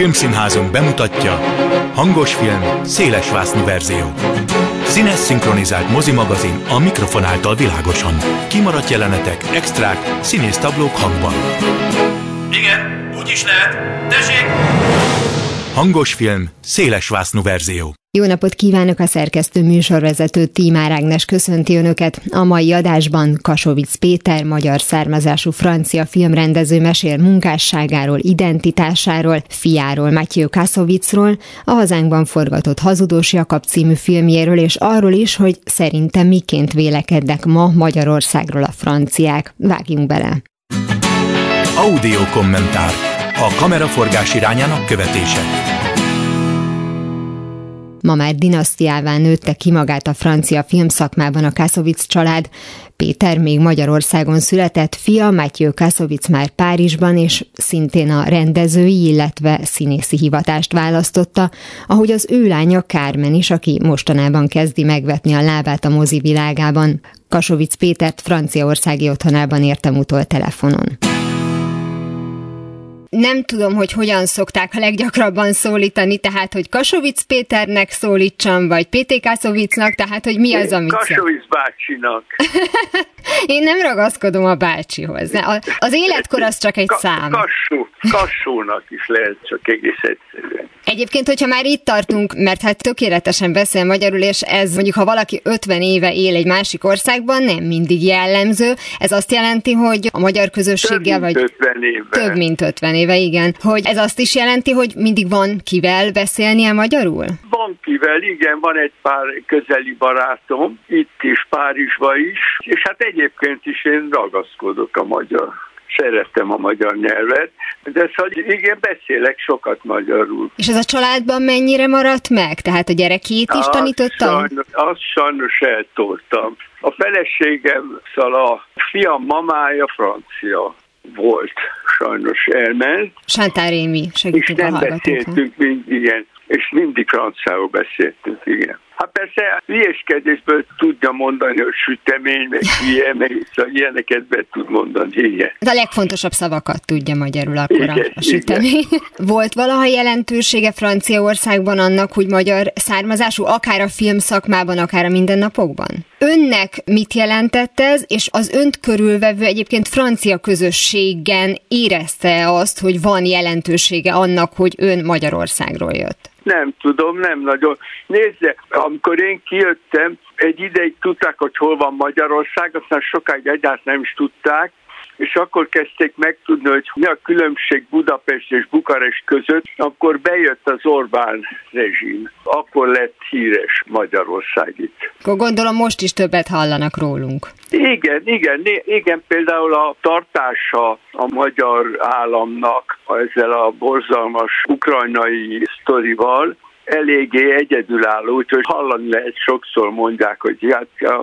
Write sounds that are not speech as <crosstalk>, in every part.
Filmszínházunk bemutatja Hangos film, szélesvásznú verzió. Színes szinkronizált mozimagazin a mikrofon által világosan. Kimaradt jelenetek, extrák, színésztablók hangban. Igen, úgy is lehet. Tessék! Hangos film, szélesvásznú verzió. Jó napot kívánok a szerkesztő műsorvezető Tímár Ágnes köszönti Önöket. A mai adásban Kasovic Péter, magyar származású francia filmrendező mesél munkásságáról, identitásáról, fiáról, Mathieu Kasovicról, a hazánkban forgatott Hazudós Jakab című filmjéről, és arról is, hogy szerintem miként vélekednek ma Magyarországról a franciák. Vágjunk bele! Audio kommentár. A kameraforgás irányának követése. Ma már dinasztiává nőtte ki magát a francia filmszakmában a Kassovitz család. Péter még Magyarországon született, fia Mathieu Kassovitz már Párizsban, és szintén a rendezői, illetve színészi hivatást választotta, ahogy az ő lánya Kármen is, aki mostanában kezdi megvetni a lábát a mozi világában. Kassovitz Pétert franciaországi otthonában értem utol telefonon nem tudom, hogy hogyan szokták a leggyakrabban szólítani, tehát, hogy Kasovic Péternek szólítsam, vagy PT Kasovicnak, tehát, hogy mi az, amit... Kasovic bácsinak. <laughs> Én nem ragaszkodom a bácsihoz. Az életkor az csak egy Ka- szám. Kassú, kassúnak is lehet, csak egész egyszerűen. Egyébként, hogyha már itt tartunk, mert hát tökéletesen beszél magyarul, és ez mondjuk, ha valaki 50 éve él egy másik országban, nem mindig jellemző. Ez azt jelenti, hogy a magyar közösséggel, vagy 50 éve. több mint 50 éve, igen. Hogy ez azt is jelenti, hogy mindig van kivel beszélnie magyarul? Van kivel, igen, van egy pár közeli barátom, itt is, Párizsban is, és hát egyébként is én ragaszkodok a magyar szerettem a magyar nyelvet, de szóval igen, beszélek sokat magyarul. És ez a családban mennyire maradt meg? Tehát a gyerekét is tanítottam? Sajnos, azt sajnos eltoltam. A feleségem, szóval a fiam mamája francia volt, sajnos elment. Sántár Rémi, És nem beszéltünk mind, igen, és mindig franciául beszéltünk, igen. Hát persze hülyeskedésből tudja mondani, hogy sütemény, meg hülye, meg szóval ilyeneket be tud mondani, igen. De a legfontosabb szavakat tudja magyarul akkor igen, a, sütemény. Igen. Volt valaha jelentősége Franciaországban annak, hogy magyar származású, akár a film szakmában, akár a mindennapokban? Önnek mit jelentett ez, és az önt körülvevő egyébként francia közösségen érezte azt, hogy van jelentősége annak, hogy ön Magyarországról jött? Nem tudom, nem nagyon. Nézze, amikor én kijöttem, egy ideig tudták, hogy hol van Magyarország, aztán sokáig egyáltalán nem is tudták, és akkor kezdték megtudni, hogy mi a különbség Budapest és Bukarest között, akkor bejött az Orbán rezsim. Akkor lett híres Magyarország itt. Akkor gondolom most is többet hallanak rólunk. Igen, igen, igen, például a tartása a magyar államnak ezzel a borzalmas ukrajnai sztorival, eléggé egyedülálló, úgyhogy hallani lehet sokszor mondják, hogy hát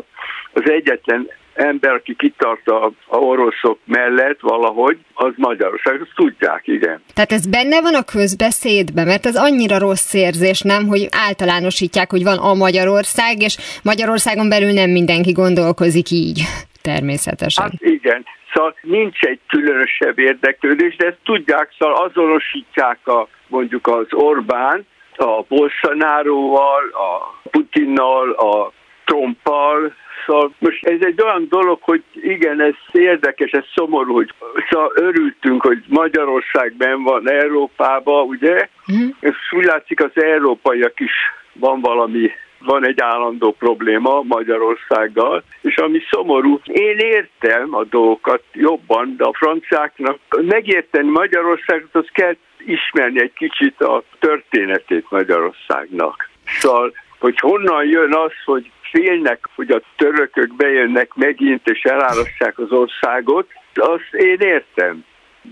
az egyetlen ember, aki kitart a, a oroszok mellett valahogy, az Magyarország, azt tudják, igen. Tehát ez benne van a közbeszédben, mert ez annyira rossz érzés, nem, hogy általánosítják, hogy van a Magyarország, és Magyarországon belül nem mindenki gondolkozik így, <laughs> természetesen. Hát igen, szóval nincs egy különösebb érdeklődés, de ezt tudják, szóval azonosítják a, mondjuk az Orbán, a Bolsonaroval, a Putinnal, a Trumpal, Szóval most ez egy olyan dolog, hogy igen, ez érdekes, ez szomorú, hogy szóval örültünk, hogy Magyarország ben van Európában, ugye? Mm. És úgy látszik az európaiak is van valami van egy állandó probléma Magyarországgal, és ami szomorú, én értem a dolgokat jobban, de a franciáknak megérteni Magyarországot, az kell ismerni egy kicsit a történetét Magyarországnak. Szóval, hogy honnan jön az, hogy félnek, hogy a törökök bejönnek megint és elárasztják az országot, azt én értem.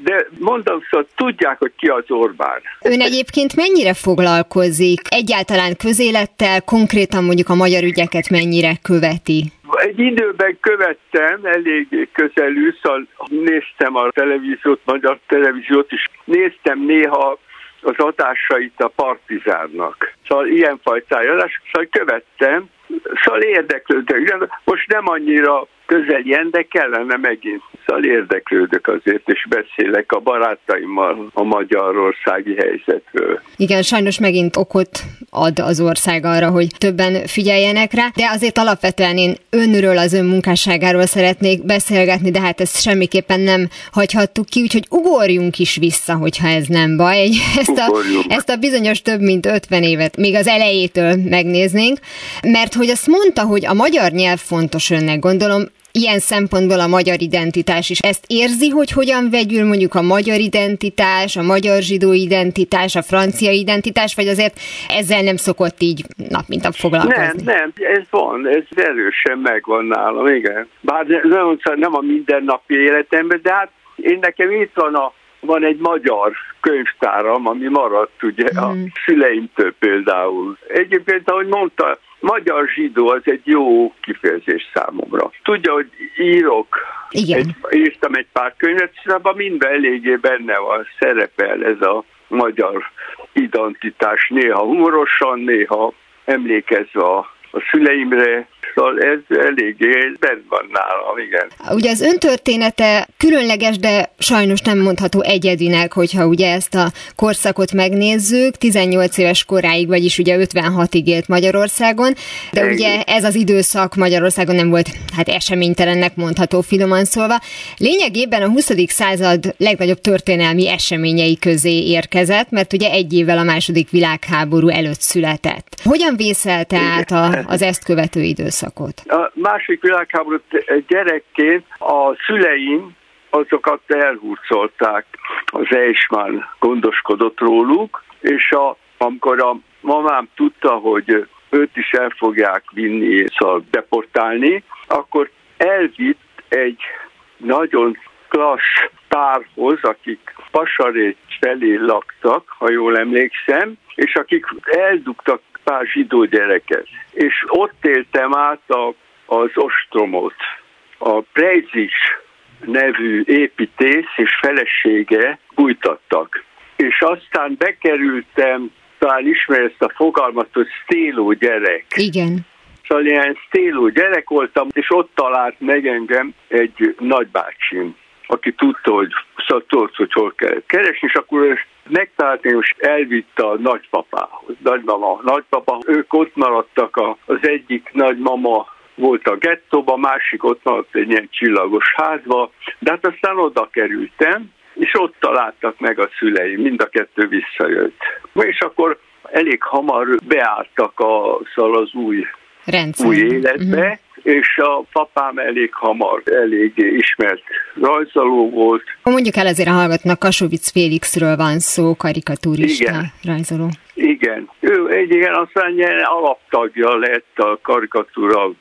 De mondom, szóval tudják, hogy ki az Orbán. Ön egyébként mennyire foglalkozik egyáltalán közélettel, konkrétan mondjuk a magyar ügyeket mennyire követi? Egy időben követtem, elég közelű, szóval néztem a televíziót, magyar televíziót is, néztem néha az adásait a partizánnak. Szóval ilyenfajta szóval követtem, Szóval érdeklődök. Most nem annyira közeljen, de kellene megint. Szóval érdeklődök azért, és beszélek a barátaimmal a magyarországi helyzetről. Igen, sajnos megint okot ad az ország arra, hogy többen figyeljenek rá, de azért alapvetően én önről, az ön munkásságáról szeretnék beszélgetni, de hát ezt semmiképpen nem hagyhattuk ki, úgyhogy ugorjunk is vissza, hogyha ez nem baj. Ezt a, ezt a bizonyos több mint 50 évet még az elejétől megnéznénk, mert hogy azt mondta, hogy a magyar nyelv fontos önnek, gondolom, ilyen szempontból a magyar identitás is. Ezt érzi, hogy hogyan vegyül mondjuk a magyar identitás, a magyar zsidó identitás, a francia identitás, vagy azért ezzel nem szokott így nap mint nap foglalkozni? Nem, nem, ez van, ez erősen megvan nálam, igen. Bár nem, nem a mindennapi életemben, de hát én nekem itt van a van egy magyar könyvtáram, ami maradt ugye mm. a szüleimtől például. Egyébként, ahogy mondta, magyar zsidó az egy jó kifejezés számomra. Tudja, hogy írok, Igen. Egy, írtam egy pár könyvet, és abban minden eléggé benne van, szerepel ez a magyar identitás, néha humorosan, néha emlékezve a, a szüleimre, Szóval ez eléggé bent van nálam, igen. Ugye az öntörténete különleges, de sajnos nem mondható egyedinek, hogyha ugye ezt a korszakot megnézzük, 18 éves koráig, vagyis ugye 56-ig élt Magyarországon, de igen. ugye ez az időszak Magyarországon nem volt hát eseménytelennek mondható finoman szólva. Lényegében a 20. század legnagyobb történelmi eseményei közé érkezett, mert ugye egy évvel a második világháború előtt született. Hogyan vészelte át a, az ezt követő időszak? Időszakot? A másik világháború gyerekként a szüleim azokat elhurcolták. Az Eichmann gondoskodott róluk, és a, amikor a mamám tudta, hogy őt is el fogják vinni, szóval deportálni, akkor elvitt egy nagyon klassz párhoz, akik Pasarécs felé laktak, ha jól emlékszem, és akik eldugtak pár zsidó gyereket. És ott éltem át a, az ostromot. A Prejzis nevű építész és felesége bújtattak. És aztán bekerültem, talán ismer ezt a fogalmat, hogy stéló gyerek. Igen. Szóval ilyen stéló gyerek voltam, és ott talált meg engem egy nagybácsim aki tudta, hogy szóval hogy hol kell keresni, és akkor és elvitte a nagypapához. Nagymama, nagypapa, ők ott maradtak, a, az egyik nagymama volt a gettóba, másik ott maradt egy ilyen csillagos házba, de hát aztán oda kerültem, és ott találtak meg a szüleim, mind a kettő visszajött. És akkor elég hamar beálltak a, szóval az új, új életbe, uh-huh és a papám elég hamar, eléggé ismert rajzoló volt. Mondjuk el azért a hallgatnak, Kasovic Félixről van szó, karikatúrista Igen. rajzoló. Igen, ő egy igen, aztán ilyen alaptagja lett a karikatúra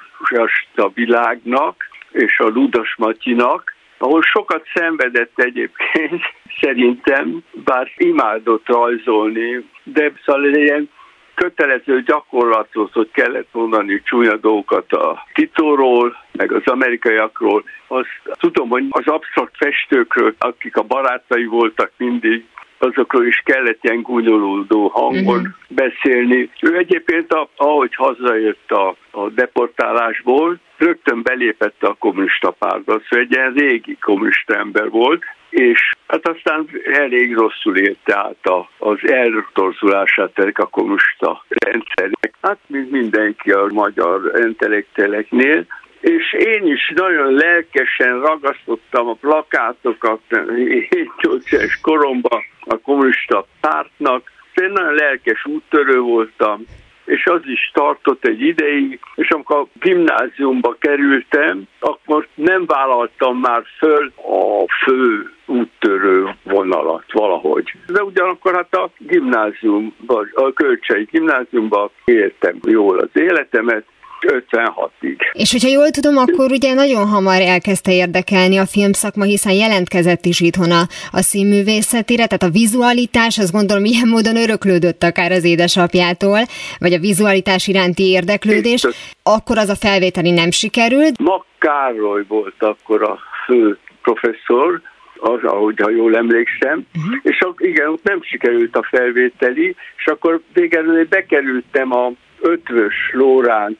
a világnak, és a Ludas Matyinak, ahol sokat szenvedett egyébként, <laughs> szerintem, bár imádott rajzolni, de szóval ilyen kötelező gyakorlatot, hogy kellett mondani csúnya dolgokat a Titóról, meg az amerikaiakról. Azt tudom, hogy az absztrakt festőkről, akik a barátai voltak mindig, azokról is kellett ilyen gúnyolódó hangon uh-huh. beszélni. Ő egyébként, ahogy hazajött a, a deportálásból, rögtön belépett a kommunista pártba, szóval egy ilyen régi kommunista ember volt, és hát aztán elég rosszul élte át a, az eltorzulását ennek a kommunista rendszernek. Hát, mint mindenki a magyar intellekteleknél, és én is nagyon lelkesen ragasztottam a plakátokat 7-8 éves koromban a kommunista pártnak. Én nagyon lelkes úttörő voltam, és az is tartott egy ideig, és amikor a gimnáziumba kerültem, akkor nem vállaltam már föl a fő úttörő vonalat valahogy. De ugyanakkor hát a gimnáziumban, a kölcsei gimnáziumban éltem jól az életemet, 56-ig. És hogyha jól tudom, akkor ugye nagyon hamar elkezdte érdekelni a filmszakma, hiszen jelentkezett is itthon a, a színművészetére, tehát a vizualitás, azt gondolom ilyen módon öröklődött akár az édesapjától, vagy a vizualitás iránti érdeklődés, akkor az a felvételi nem sikerült. Ma Károly volt akkor a fő professzor, az, ahogy ha jól emlékszem, uh-huh. és igen, ott nem sikerült a felvételi, és akkor végül bekerültem a ötvös Lóránt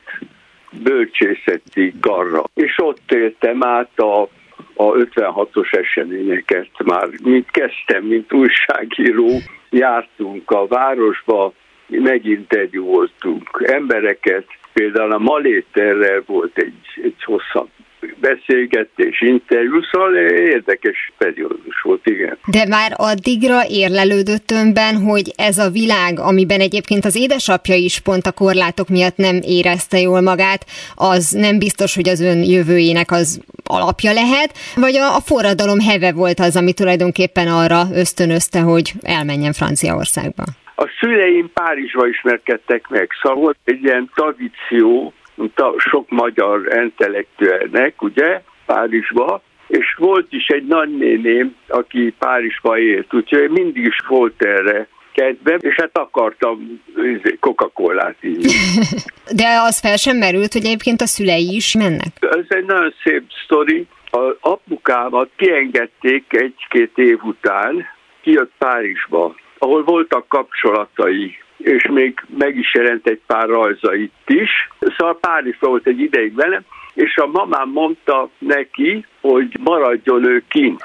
bölcsészeti karra. És ott éltem át a, a 56-os eseményeket már, mint kezdtem, mint újságíró, jártunk a városba, meginterjúoltunk embereket, például a Maléterrel volt egy, egy hosszabb beszélgetés, interjú, szóval érdekes periódus volt, igen. De már addigra érlelődött önben, hogy ez a világ, amiben egyébként az édesapja is pont a korlátok miatt nem érezte jól magát, az nem biztos, hogy az ön jövőjének az alapja lehet, vagy a, a forradalom heve volt az, ami tulajdonképpen arra ösztönözte, hogy elmenjen Franciaországba? A szüleim Párizsba ismerkedtek meg, szóval volt egy ilyen tradíció, sok magyar intellektuelnek, ugye, Párizsba, és volt is egy nagynéném, aki Párizsba élt, úgyhogy mindig is volt erre kedvem, és hát akartam izé, Coca-Colát így. <laughs> De az fel sem merült, hogy egyébként a szülei is mennek? Ez egy nagyon szép sztori. A apukámat kiengedték egy-két év után, kijött Párizsba, ahol voltak kapcsolatai és még meg is jelent egy pár rajza itt is. Szóval Párizs volt egy ideig velem, és a mamám mondta neki, hogy maradjon ő kint,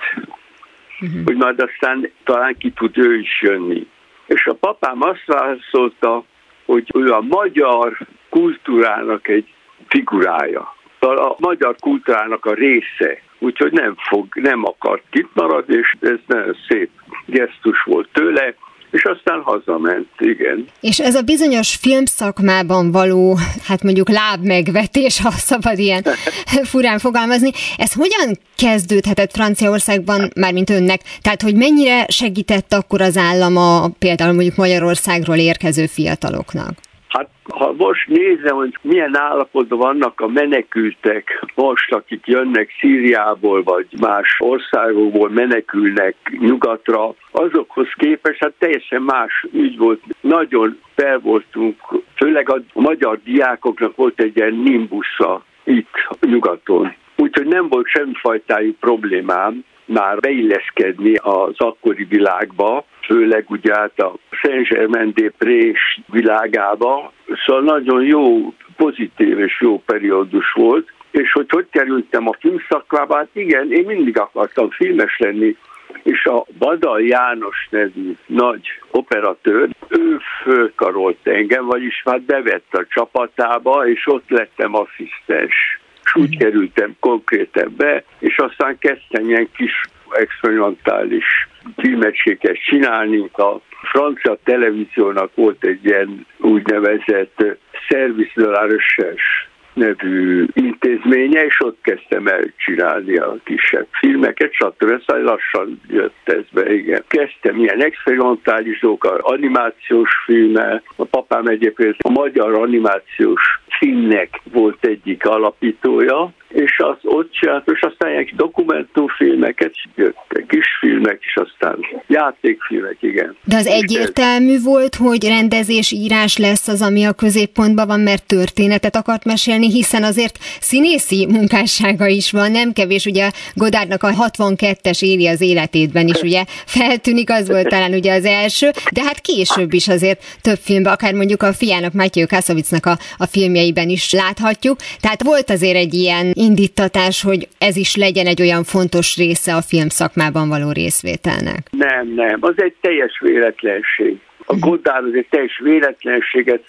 uh-huh. hogy majd aztán talán ki tud ő is jönni. És a papám azt válaszolta, hogy ő a magyar kultúrának egy figurája. Szóval a magyar kultúrának a része, úgyhogy nem fog, nem akart kint maradni, és ez nagyon szép gesztus volt tőle, és aztán hazament, igen. És ez a bizonyos filmszakmában való, hát mondjuk lábmegvetés, ha szabad ilyen <laughs> furán fogalmazni, ez hogyan kezdődhetett Franciaországban, mármint önnek? Tehát, hogy mennyire segített akkor az állam a például mondjuk Magyarországról érkező fiataloknak? Hát ha most nézem, hogy milyen állapotban vannak a menekültek most, akik jönnek Szíriából vagy más országokból menekülnek nyugatra, azokhoz képest hát teljesen más ügy volt. Nagyon fel voltunk, főleg a magyar diákoknak volt egy ilyen nimbusza itt nyugaton. Úgyhogy nem volt semmifajtájú problémám már beilleszkedni az akkori világba, főleg ugye át a Saint-Germain-des-Prés világába, szóval nagyon jó, pozitív és jó periódus volt, és hogy hogy kerültem a filmszakmába, hát igen, én mindig akartam filmes lenni, és a Badal János nevű nagy operatőr, ő fölkarolt engem, vagyis már bevett a csapatába, és ott lettem asszisztens. És úgy kerültem konkrétan be, és aztán kezdtem ilyen kis experimentális filmecséket csinálni. A francia televíziónak volt egy ilyen úgynevezett Service de la Recherche nevű intézménye, és ott kezdtem el csinálni a kisebb filmeket, stb. Szóval lassan jött ez be, igen. Kezdtem ilyen experimentális dolgokat, animációs filmmel, a papám egyébként a magyar animációs filmnek volt egyik alapítója, és az ott csinált, és aztán ilyen dokumentumfilmeket jöttek, kisfilmek, és aztán játékfilmek, igen. De az egyértelmű volt, hogy rendezés, írás lesz az, ami a középpontban van, mert történetet akart mesélni, hiszen azért színészi munkássága is van, nem kevés, ugye Godárnak a 62-es éli az életétben is, ugye feltűnik, az volt talán ugye az első, de hát később is azért több filmben, akár mondjuk a fiának, Mátyő Kászovicnak a, a filmjeiben is láthatjuk, tehát volt azért egy ilyen indítatás, hogy ez is legyen egy olyan fontos része a film szakmában való részvételnek? Nem, nem, az egy teljes véletlenség. A. Godár az egy teljes véletlenséget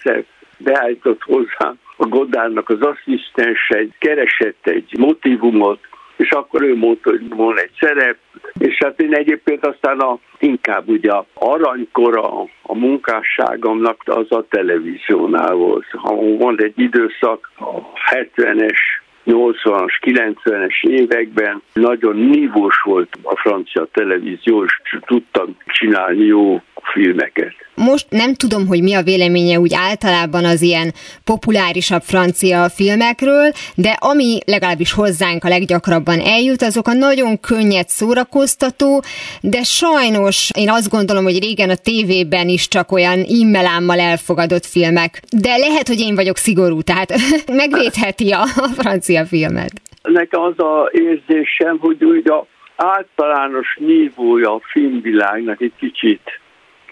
beállított hozzá. A Godárnak az asszisztense keresett egy motivumot, és akkor ő mondta, hogy van egy szerep, és hát én egyébként aztán a, inkább ugye a aranykora a munkásságomnak az a televíziónál volt. Ha van egy időszak, a 70-es 80-as, 90-es években nagyon nívós volt a francia televízió, és tudtam csinálni jó filmeket. Most nem tudom, hogy mi a véleménye úgy általában az ilyen populárisabb francia filmekről, de ami legalábbis hozzánk a leggyakrabban eljut, azok a nagyon könnyed szórakoztató, de sajnos én azt gondolom, hogy régen a tévében is csak olyan immelámmal elfogadott filmek. De lehet, hogy én vagyok szigorú, tehát <laughs> megvédheti a, a <laughs> francia filmet. Nekem az a érzésem, hogy úgy a általános nívója a filmvilágnak egy kicsit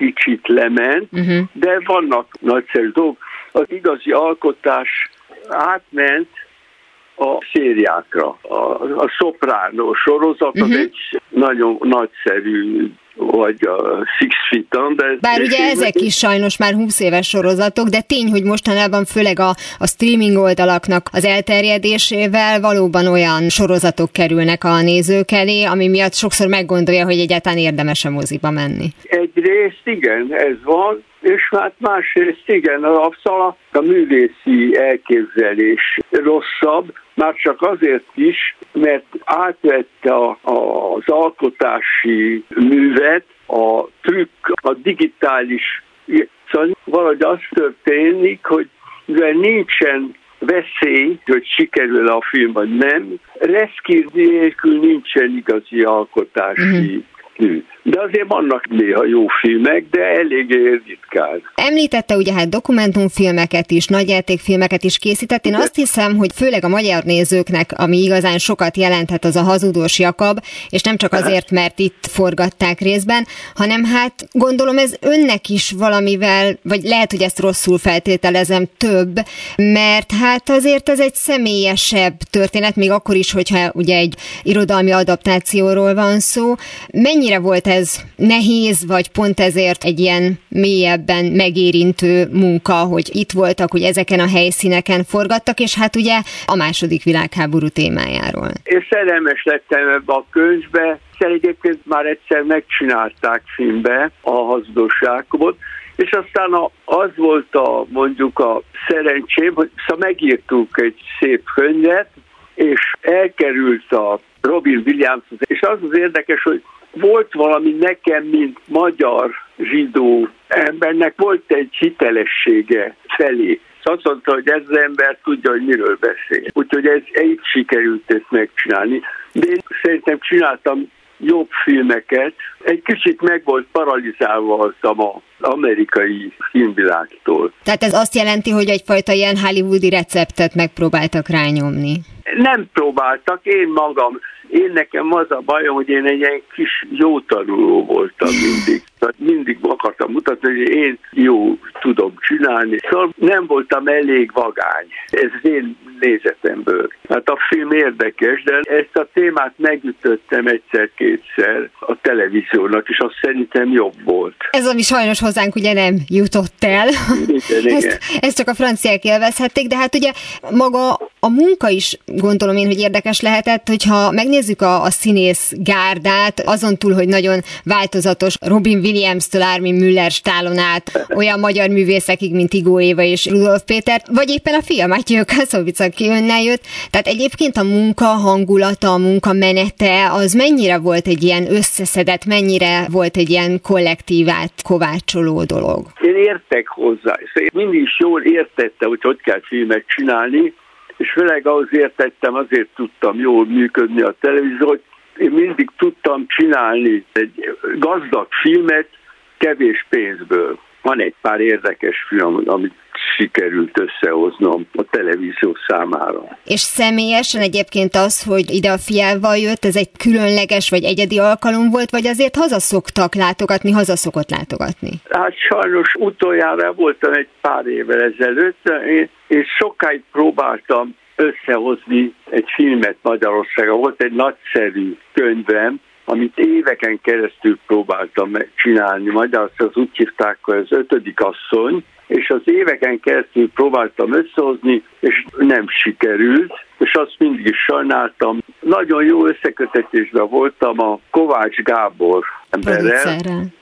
kicsit lement, uh-huh. de vannak nagyszerű dolgok. Az igazi alkotás átment a szériákra. A, a Soprano sorozat uh-huh. egy nagyon nagyszerű vagy a Six Feet Under. Bár ugye ezek is sajnos már 20 éves sorozatok, de tény, hogy mostanában főleg a, a streaming oldalaknak az elterjedésével valóban olyan sorozatok kerülnek a nézők elé, ami miatt sokszor meggondolja, hogy egyáltalán érdemes a moziba menni. Egyrészt igen, ez van, és hát másrészt igen, a, a művészi elképzelés rosszabb, már csak azért is, mert átvette a, a, az alkotási művet, a trükk, a digitális, szóval valahogy az történik, hogy mivel nincsen veszély, hogy sikerül a film, vagy nem, reszkír nélkül nincsen igazi alkotási mm-hmm De azért vannak néha jó filmek, de eléggé ritkán. Említette ugye hát dokumentumfilmeket is, nagyjátékfilmeket is készített. Én de... azt hiszem, hogy főleg a magyar nézőknek, ami igazán sokat jelenthet, az a hazudós Jakab, és nem csak azért, mert itt forgatták részben, hanem hát gondolom ez önnek is valamivel, vagy lehet, hogy ezt rosszul feltételezem több, mert hát azért ez egy személyesebb történet, még akkor is, hogyha ugye egy irodalmi adaptációról van szó. Mennyi mennyire volt ez nehéz, vagy pont ezért egy ilyen mélyebben megérintő munka, hogy itt voltak, hogy ezeken a helyszíneken forgattak, és hát ugye a második világháború témájáról. Én szerelmes lettem ebbe a könyvbe, egyébként már egyszer megcsinálták filmbe a hazudóságot, és aztán az volt a, mondjuk a szerencsém, hogy szóval megírtuk egy szép könyvet, és elkerült a Robin Williams, és az az érdekes, hogy volt valami nekem, mint magyar zsidó embernek volt egy hitelessége felé. Azt mondta, hogy ez az ember tudja, hogy miről beszél. Úgyhogy ez így sikerült ezt megcsinálni. De én szerintem csináltam jobb filmeket. Egy kicsit meg volt paralizálva voltam az amerikai filmvilágtól. Tehát ez azt jelenti, hogy egyfajta ilyen hollywoodi receptet megpróbáltak rányomni? Nem próbáltak, én magam én nekem az a bajom, hogy én egy ilyen kis jó tanuló voltam mindig. Tehát mindig akartam mutatni, hogy én jó tudom csinálni. Szóval nem voltam elég vagány. Ez én nézetemből. Hát a film érdekes, de ezt a témát megütöttem egyszer-kétszer a televíziónak, és az szerintem jobb volt. Ez, ami sajnos hozzánk ugye nem jutott el. Igen, igen. Ezt, ezt csak a franciák élvezhették, de hát ugye maga a munka is gondolom én, hogy érdekes lehetett, hogyha megnézzük a, a színész gárdát, azon túl, hogy nagyon változatos Robin Williams-től Armin Müller stálon át, olyan magyar művészekig, mint Igó Éva és Rudolf Péter, vagy éppen a fia Matyő Kaszovic, aki önnel jött. Tehát egyébként a munka hangulata, a munka menete, az mennyire volt egy ilyen összeszedett, mennyire volt egy ilyen kollektívát kovácsoló dolog? Én értek hozzá, én mindig is jól értette, hogy hogy kell filmet csinálni, és főleg ahhoz értettem, azért tudtam jól működni a televízió, hogy én mindig tudtam csinálni egy gazdag filmet kevés pénzből. Van egy pár érdekes film, amit sikerült összehoznom a televízió számára. És személyesen egyébként az, hogy ide a fiával jött, ez egy különleges vagy egyedi alkalom volt, vagy azért hazaszoktak látogatni, hazaszokott látogatni? Hát sajnos utoljára voltam egy pár évvel ezelőtt, és sokáig próbáltam összehozni egy filmet Magyarországon. Volt egy nagyszerű könyvem, amit éveken keresztül próbáltam csinálni. Magyarországon úgy hívták, hogy az ötödik asszony, és az éveken keresztül próbáltam összehozni, és nem sikerült, és azt mindig is sajnáltam. Nagyon jó összekötetésben voltam a Kovács Gábor emberrel,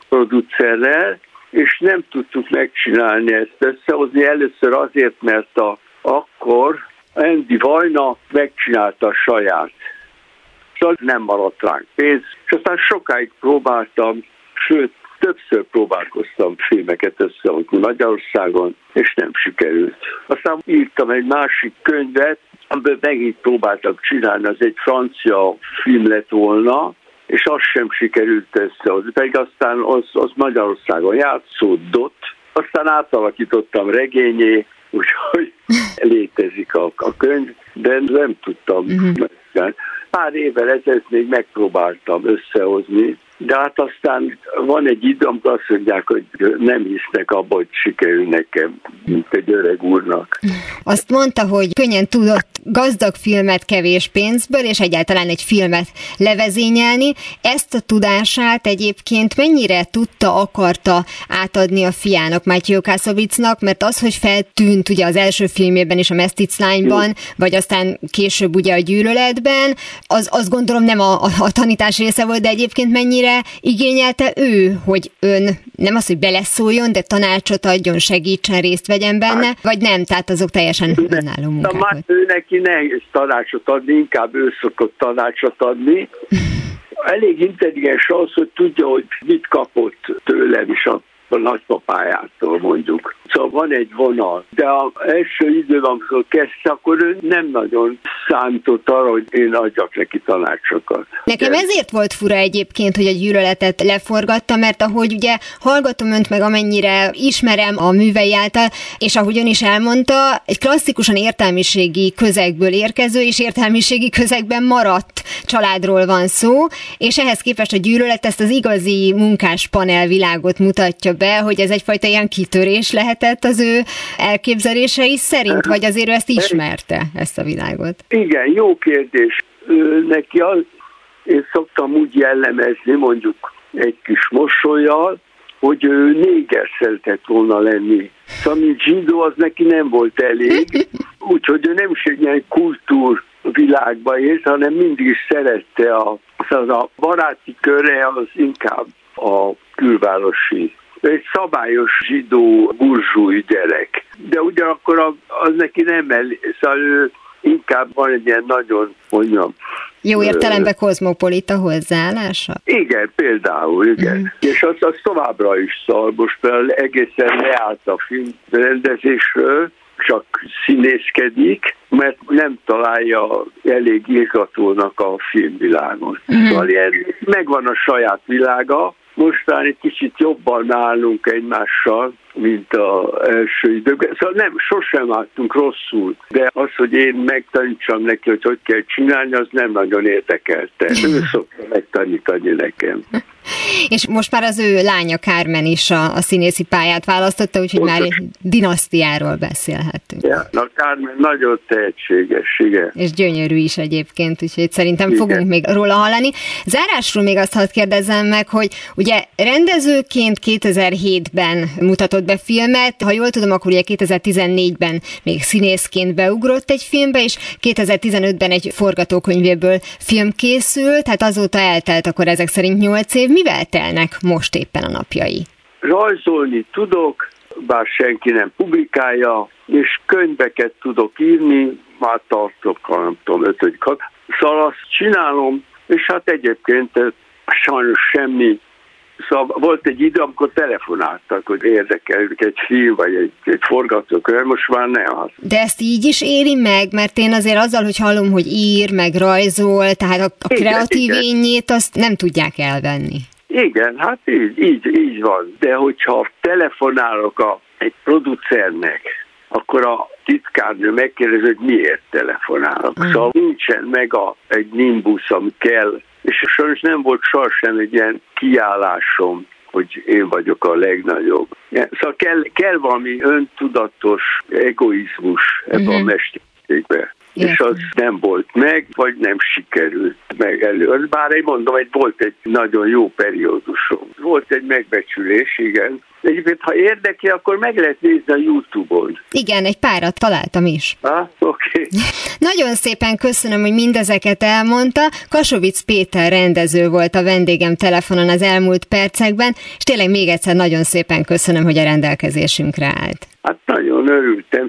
producerrel, és nem tudtuk megcsinálni ezt összehozni. Először azért, mert a, akkor Andy Vajna megcsinálta saját. Szóval nem maradt ránk pénz, és aztán sokáig próbáltam, sőt, többször próbálkoztam filmeket összehozni Magyarországon, és nem sikerült. Aztán írtam egy másik könyvet, amiből megint próbáltak csinálni, az egy francia film lett volna, és az sem sikerült összehozni, pedig aztán az, az Magyarországon játszódott, aztán átalakítottam regényé, úgyhogy létezik a, a könyv, de nem tudtam uh-huh. Pár évvel ezelőtt még megpróbáltam összehozni, de hát aztán van egy idő, amikor azt mondják, hogy nem hisznek abba, hogy sikerül nekem, mint egy öreg úrnak. Azt mondta, hogy könnyen tudott gazdag filmet kevés pénzből, és egyáltalán egy filmet levezényelni. Ezt a tudását egyébként mennyire tudta, akarta átadni a fiának, Mátyó Kászovicnak, mert az, hogy feltűnt ugye az első filmében is a Mestic Lányban, vagy aztán később ugye a gyűlöletben, az azt gondolom nem a, a, a tanítás része volt, de egyébként mennyire igényelte ő, hogy ön nem az, hogy beleszóljon, de tanácsot adjon, segítsen, részt vegyen benne, hát, vagy nem, tehát azok teljesen önálló munkák volt. Ő neki nehéz tanácsot adni, inkább ő szokott tanácsot adni. <laughs> Elég intelligens az, hogy tudja, hogy mit kapott tőlem is a a nagypapájától mondjuk. Szóval van egy vonal. De az első időben, amikor kezdte, akkor ő nem nagyon számított arra, hogy én adjak neki tanácsokat. Nekem De... ezért volt fura egyébként, hogy a gyűlöletet leforgatta, mert ahogy ugye hallgatom önt meg, amennyire ismerem a művei által, és ahogy ön is elmondta, egy klasszikusan értelmiségi közegből érkező és értelmiségi közegben maradt családról van szó, és ehhez képest a gyűlölet ezt az igazi munkás panelvilágot mutatja be, hogy ez egyfajta ilyen kitörés lehetett az ő elképzelései szerint, vagy azért ő ezt ismerte, ezt a világot? Igen, jó kérdés. Ő, neki az, én szoktam úgy jellemezni, mondjuk egy kis mosolyjal, hogy ő néger szeretett volna lenni. Szóval, mint zsidó, az neki nem volt elég, <laughs> úgyhogy ő nem is egy ilyen kultúr világba élt, hanem mindig is szerette a, az a baráti köre az inkább a külvárosi egy szabályos zsidó burzsúj gyerek. De ugyanakkor az neki nem elég, szóval ő inkább van egy ilyen nagyon, mondjam, jó értelemben kozmopolita hozzáállása? Igen, például, igen. Mm. És az, az továbbra is szal. Most például egészen leállt a filmrendezésről, csak színészkedik, mert nem találja elég írgatónak a filmvilágot. Mm. Szóval ilyen, megvan a saját világa, mostán egy kicsit jobban állunk egymással, mint az első időkben. Szóval nem, sosem álltunk rosszul, de az, hogy én megtanítsam neki, hogy hogy kell csinálni, az nem nagyon érdekelte. Ő <laughs> szokta megtanítani nekem. <laughs> És most már az ő lánya Kármen is a, a színészi pályát választotta, úgyhogy Pontos. már egy dinasztiáról beszélhetünk. Ja, na Kármen nagyon tehetséges, igen. És gyönyörű is egyébként, úgyhogy szerintem igen. fogunk még róla hallani. Zárásról még azt hadd kérdezzem meg, hogy ugye rendezőként 2007-ben mutatott be filmet, ha jól tudom, akkor ugye 2014-ben még színészként beugrott egy filmbe, és 2015-ben egy forgatókönyvéből film készült, tehát azóta eltelt akkor ezek szerint 8 év. Mivel telnek most éppen a napjai? Rajzolni tudok, bár senki nem publikálja, és könyveket tudok írni, már tartok, nem tudom, ötödik Szóval azt csinálom, és hát egyébként sajnos semmi Szóval volt egy idő, amikor telefonáltak, hogy érdekel egy film, vagy egy, egy forgatókönyv, most már nem az. De ezt így is éri meg? Mert én azért azzal, hogy hallom, hogy ír, meg rajzol, tehát a, a kreatív igen, ényét, azt nem tudják elvenni. Igen, hát így, így, így van. De hogyha telefonálok a, egy producernek, akkor a titkárnő megkérdezi, hogy miért telefonálok. Mm. Szóval nincsen meg a, egy nimbus, ami kell és sajnos nem volt sohasem egy ilyen kiállásom, hogy én vagyok a legnagyobb. Szóval kell, kell valami öntudatos egoizmus ebbe uh-huh. a mhm. mesterségbe. És az nem volt meg, vagy nem sikerült meg elő. Bár én mondom, hogy volt egy nagyon jó periódusom. Volt egy megbecsülés, igen, Egyébként, ha érdekli, akkor meg lehet nézni a YouTube-on. Igen, egy párat találtam is. Oké. Okay. Nagyon szépen köszönöm, hogy mindezeket elmondta. Kasovic Péter rendező volt a vendégem telefonon az elmúlt percekben, és tényleg még egyszer nagyon szépen köszönöm, hogy a rendelkezésünkre állt. Hát nagyon örültem.